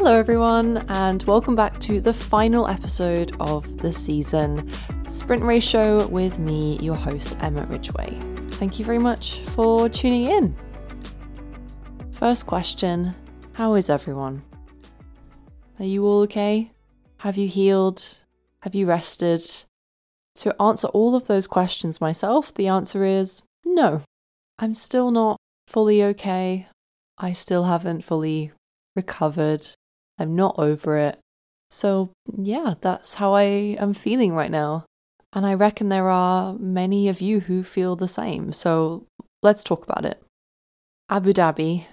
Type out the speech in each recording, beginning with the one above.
Hello, everyone, and welcome back to the final episode of the season Sprint Race Show with me, your host, Emma Ridgway. Thank you very much for tuning in. First question How is everyone? Are you all okay? Have you healed? Have you rested? To answer all of those questions myself, the answer is no. I'm still not fully okay. I still haven't fully recovered. I'm not over it. So, yeah, that's how I am feeling right now. And I reckon there are many of you who feel the same. So, let's talk about it. Abu Dhabi,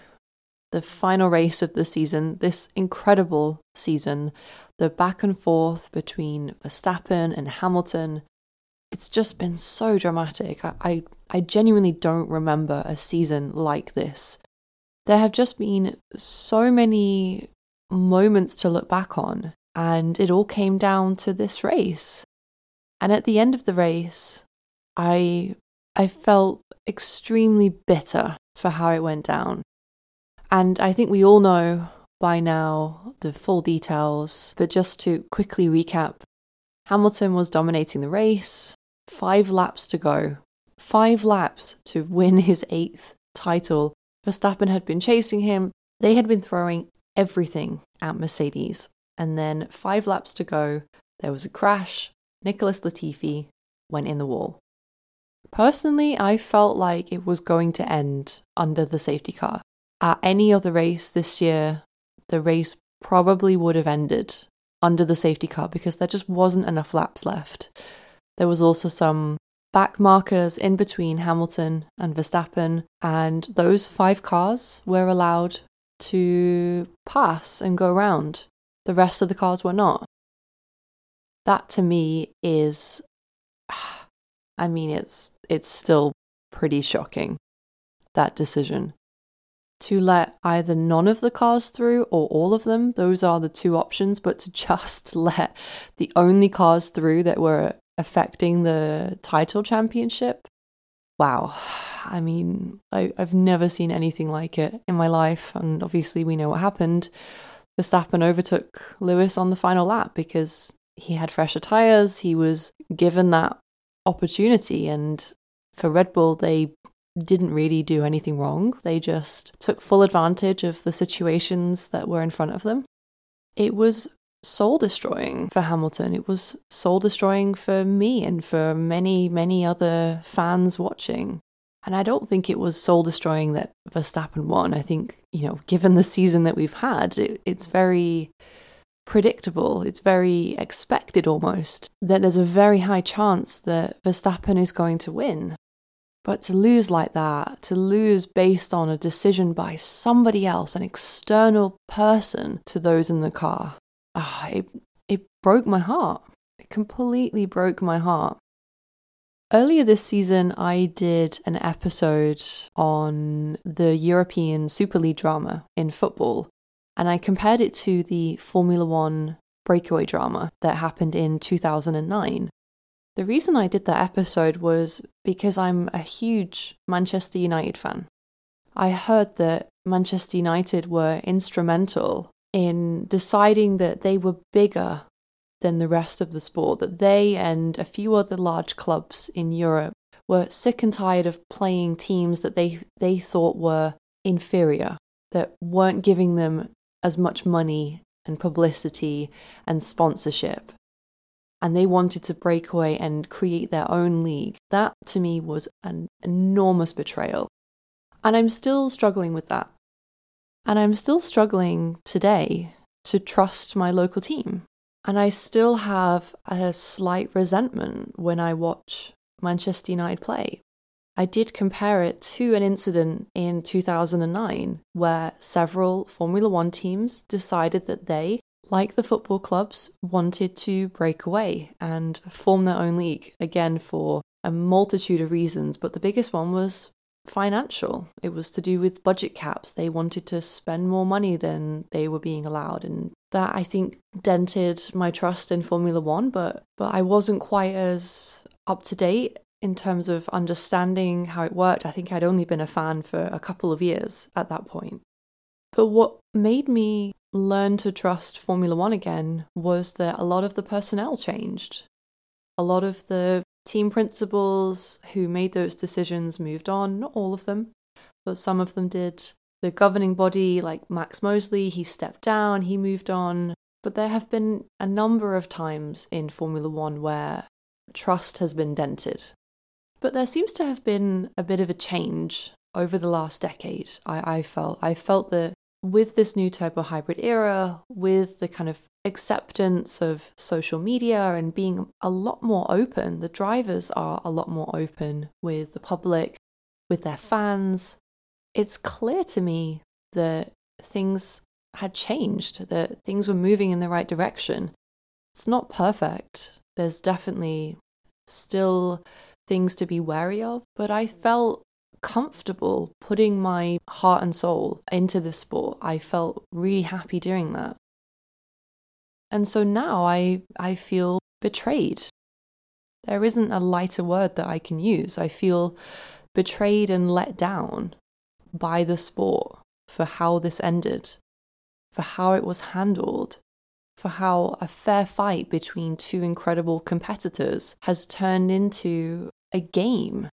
the final race of the season, this incredible season, the back and forth between Verstappen and Hamilton. It's just been so dramatic. I, I, I genuinely don't remember a season like this. There have just been so many moments to look back on, and it all came down to this race. And at the end of the race, I I felt extremely bitter for how it went down. And I think we all know by now the full details, but just to quickly recap, Hamilton was dominating the race, 5 laps to go. 5 laps to win his 8th title. Verstappen had been chasing him. They had been throwing everything at Mercedes. And then five laps to go, there was a crash. Nicholas Latifi went in the wall. Personally, I felt like it was going to end under the safety car. At any other race this year, the race probably would have ended under the safety car because there just wasn't enough laps left. There was also some back markers in between Hamilton and Verstappen, and those five cars were allowed to pass and go around. The rest of the cars were not. That to me is I mean it's it's still pretty shocking that decision. To let either none of the cars through or all of them, those are the two options, but to just let the only cars through that were affecting the title championship wow. I mean, I, have never seen anything like it in my life. And obviously, we know what happened. Verstappen overtook Lewis on the final lap because he had fresher tyres. He was given that opportunity. And for Red Bull, they didn't really do anything wrong. They just took full advantage of the situations that were in front of them. It was soul destroying for Hamilton. It was soul destroying for me and for many, many other fans watching. And I don't think it was soul destroying that Verstappen won. I think, you know, given the season that we've had, it, it's very predictable. It's very expected almost that there's a very high chance that Verstappen is going to win. But to lose like that, to lose based on a decision by somebody else, an external person to those in the car, oh, it, it broke my heart. It completely broke my heart. Earlier this season, I did an episode on the European Super League drama in football, and I compared it to the Formula One breakaway drama that happened in 2009. The reason I did that episode was because I'm a huge Manchester United fan. I heard that Manchester United were instrumental in deciding that they were bigger than the rest of the sport, that they and a few other large clubs in Europe were sick and tired of playing teams that they, they thought were inferior, that weren't giving them as much money and publicity and sponsorship. And they wanted to break away and create their own league. That to me was an enormous betrayal. And I'm still struggling with that. And I'm still struggling today to trust my local team. And I still have a slight resentment when I watch Manchester United play. I did compare it to an incident in 2009 where several Formula One teams decided that they, like the football clubs, wanted to break away and form their own league, again for a multitude of reasons, but the biggest one was financial. It was to do with budget caps. They wanted to spend more money than they were being allowed and that I think dented my trust in Formula 1, but but I wasn't quite as up to date in terms of understanding how it worked. I think I'd only been a fan for a couple of years at that point. But what made me learn to trust Formula One again was that a lot of the personnel changed. A lot of the team principals who made those decisions moved on, not all of them, but some of them did. The governing body, like Max Mosley, he stepped down, he moved on. But there have been a number of times in Formula One where trust has been dented. But there seems to have been a bit of a change over the last decade. I, I felt I felt that with this new turbo hybrid era, with the kind of acceptance of social media and being a lot more open, the drivers are a lot more open with the public, with their fans. It's clear to me that things had changed, that things were moving in the right direction. It's not perfect. There's definitely still things to be wary of, but I felt comfortable putting my heart and soul into this sport. I felt really happy doing that. And so now I, I feel betrayed. There isn't a lighter word that I can use. I feel betrayed and let down by the sport for how this ended, for how it was handled, for how a fair fight between two incredible competitors has turned into a game.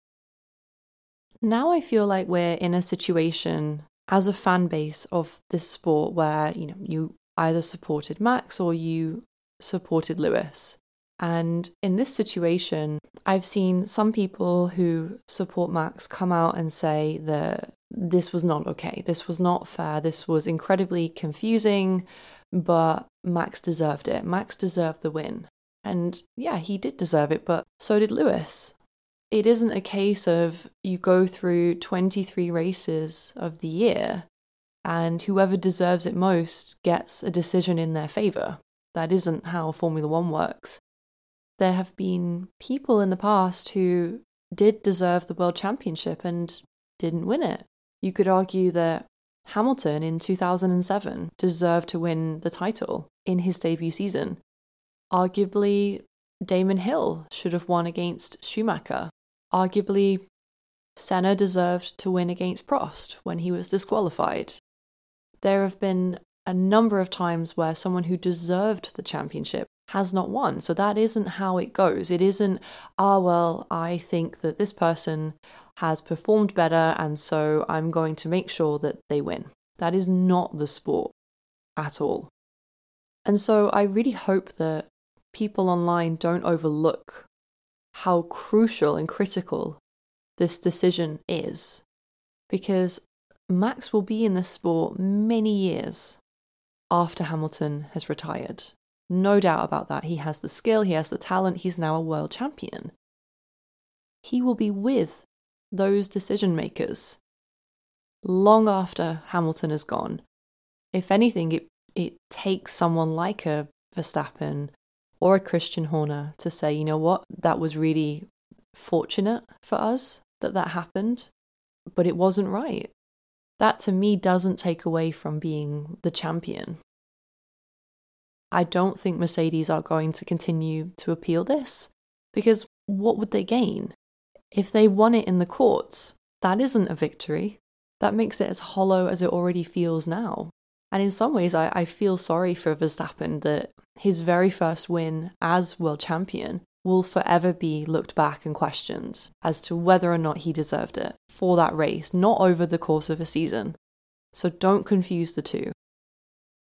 Now I feel like we're in a situation as a fan base of this sport where, you know, you either supported Max or you supported Lewis. And in this situation, I've seen some people who support Max come out and say that this was not okay. This was not fair. This was incredibly confusing, but Max deserved it. Max deserved the win. And yeah, he did deserve it, but so did Lewis. It isn't a case of you go through 23 races of the year and whoever deserves it most gets a decision in their favour. That isn't how Formula One works. There have been people in the past who did deserve the World Championship and didn't win it. You could argue that Hamilton in 2007 deserved to win the title in his debut season. Arguably, Damon Hill should have won against Schumacher. Arguably, Senna deserved to win against Prost when he was disqualified there have been a number of times where someone who deserved the championship has not won. So that isn't how it goes. It isn't, ah, oh, well, I think that this person has performed better, and so I'm going to make sure that they win. That is not the sport at all. And so I really hope that people online don't overlook how crucial and critical this decision is. Because Max will be in the sport many years after Hamilton has retired. No doubt about that. He has the skill, he has the talent, he's now a world champion. He will be with those decision makers long after Hamilton is gone. If anything, it, it takes someone like a Verstappen or a Christian Horner to say, you know what, that was really fortunate for us that that happened, but it wasn't right that to me doesn't take away from being the champion. I don't think Mercedes are going to continue to appeal this because what would they gain? If they won it in the courts, that isn't a victory. That makes it as hollow as it already feels now. And in some ways, I, I feel sorry for Verstappen that his very first win as world champion will forever be looked back and questioned as to whether or not he deserved it for that race, not over the course of a season. So don't confuse the two.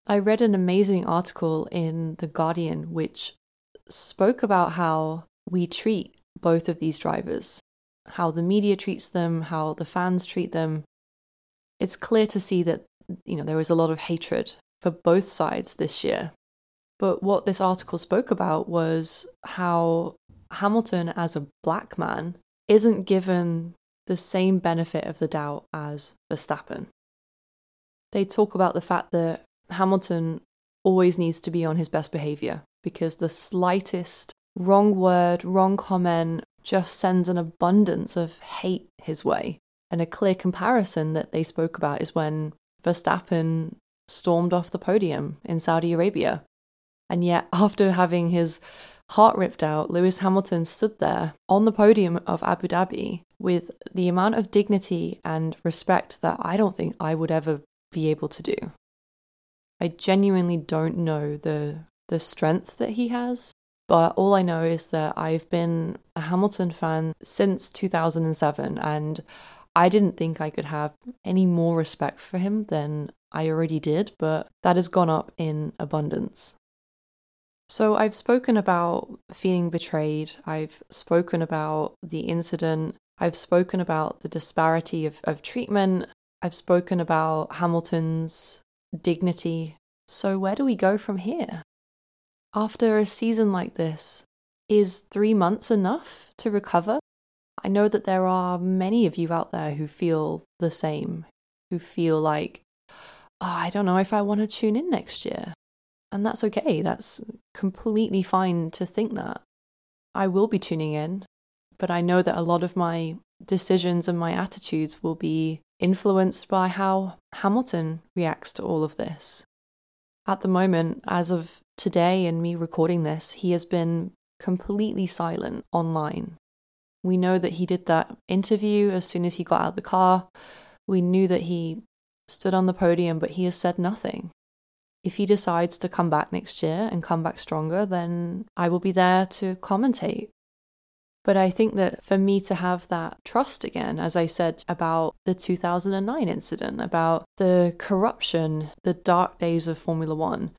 I read an amazing article in The Guardian which spoke about how we treat both of these drivers, how the media treats them, how the fans treat them. It's clear to see that you know there was a lot of hatred for both sides this year but what this article spoke about was how Hamilton, as a black man, isn't given the same benefit of the doubt as Verstappen. They talk about the fact that Hamilton always needs to be on his best behavior because the slightest wrong word, wrong comment just sends an abundance of hate his way. And a clear comparison that they spoke about is when Verstappen stormed off the podium in Saudi Arabia and yet, after having his heart ripped out, Lewis Hamilton stood there on the podium of Abu Dhabi with the amount of dignity and respect that I don't think I would ever be able to do. I genuinely don't know the the strength that he has, but all I know is that I've been a Hamilton fan since 2007 and I didn't think I could have any more respect for him than I already did, but that has gone up in abundance. So, I've spoken about feeling betrayed, I've spoken about the incident, I've spoken about the disparity of, of treatment, I've spoken about Hamilton's dignity. So, where do we go from here? After a season like this, is three months enough to recover? I know that there are many of you out there who feel the same, who feel like, oh, I don't know if I want to tune in next year. And that's okay. That's completely fine to think that. I will be tuning in, but I know that a lot of my decisions and my attitudes will be influenced by how Hamilton reacts to all of this. At the moment, as of today and me recording this, he has been completely silent online. We know that he did that interview as soon as he got out of the car. We knew that he stood on the podium, but he has said nothing. If he decides to come back next year and come back stronger, then I will be there to commentate. But I think that for me to have that trust again, as I said about the 2009 incident, about the corruption, the dark days of Formula One,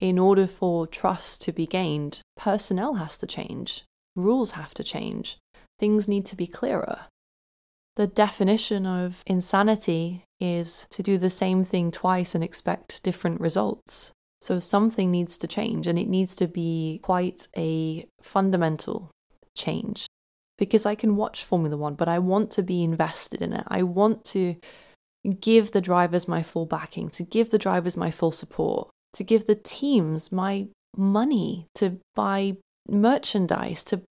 in order for trust to be gained, personnel has to change, rules have to change, things need to be clearer. The definition of insanity is to do the same thing twice and expect different results. So something needs to change, and it needs to be quite a fundamental change. Because I can watch Formula One, but I want to be invested in it. I want to give the drivers my full backing, to give the drivers my full support, to give the teams my money to buy merchandise, to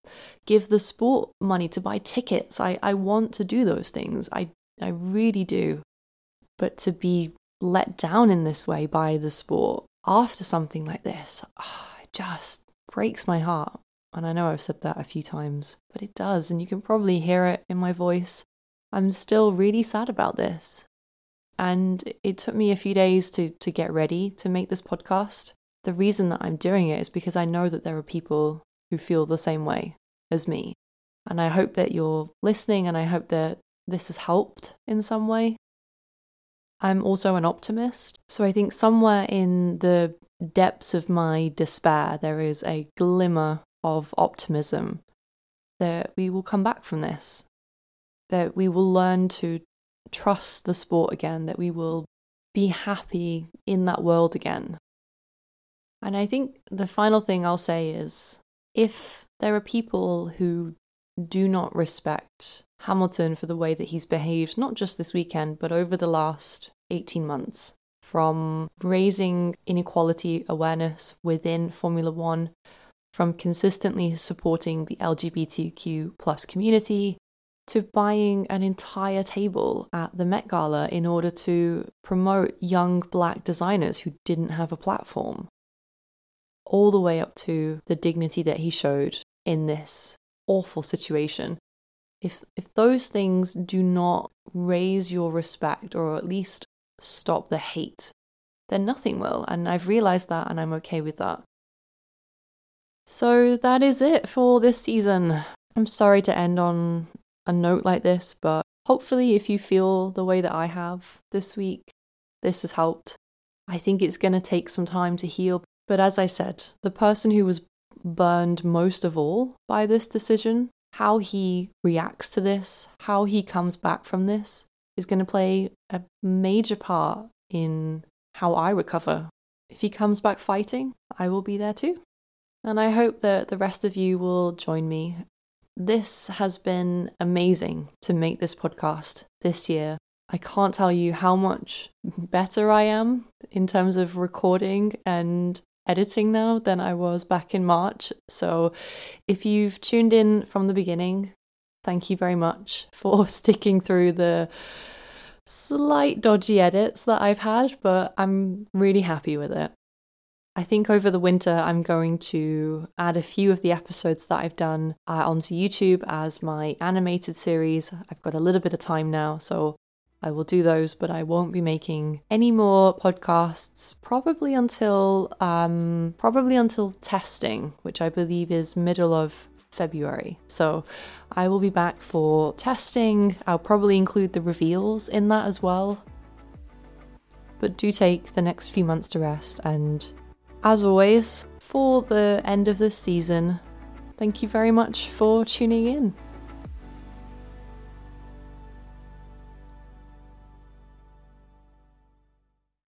give the sport money, to buy tickets. I, I want to do those things. I, I really do. But to be let down in this way by the sport after something like this, oh, it just breaks my heart. And I know I've said that a few times, but it does. And you can probably hear it in my voice. I'm still really sad about this. And it took me a few days to, to get ready to make this podcast. The reason that I'm doing it is because I know that there are people who feel the same way as me. And I hope that you're listening and I hope that this has helped in some way. I'm also an optimist. So I think somewhere in the depths of my despair, there is a glimmer of optimism that we will come back from this, that we will learn to trust the sport again, that we will be happy in that world again. And I think the final thing I'll say is if there are people who do not respect Hamilton for the way that he's behaved, not just this weekend, but over the last 18 months, from raising inequality awareness within Formula One, from consistently supporting the LGBTQ plus community, to buying an entire table at the Met Gala in order to promote young black designers who didn't have a platform. All the way up to the dignity that he showed in this awful situation. If, if those things do not raise your respect or at least stop the hate, then nothing will. And I've realized that and I'm okay with that. So that is it for this season. I'm sorry to end on a note like this, but hopefully, if you feel the way that I have this week, this has helped. I think it's going to take some time to heal. But as I said, the person who was burned most of all by this decision, how he reacts to this, how he comes back from this, is going to play a major part in how I recover. If he comes back fighting, I will be there too. And I hope that the rest of you will join me this has been amazing to make this podcast this year. I can't tell you how much better I am in terms of recording and editing now than I was back in March. So if you've tuned in from the beginning, thank you very much for sticking through the slight dodgy edits that I've had, but I'm really happy with it. I think over the winter, I'm going to add a few of the episodes that I've done uh, onto YouTube as my animated series. I've got a little bit of time now, so I will do those, but I won't be making any more podcasts probably until um, probably until testing, which I believe is middle of February. So I will be back for testing. I'll probably include the reveals in that as well. But do take the next few months to rest. And as always, for the end of this season, thank you very much for tuning in.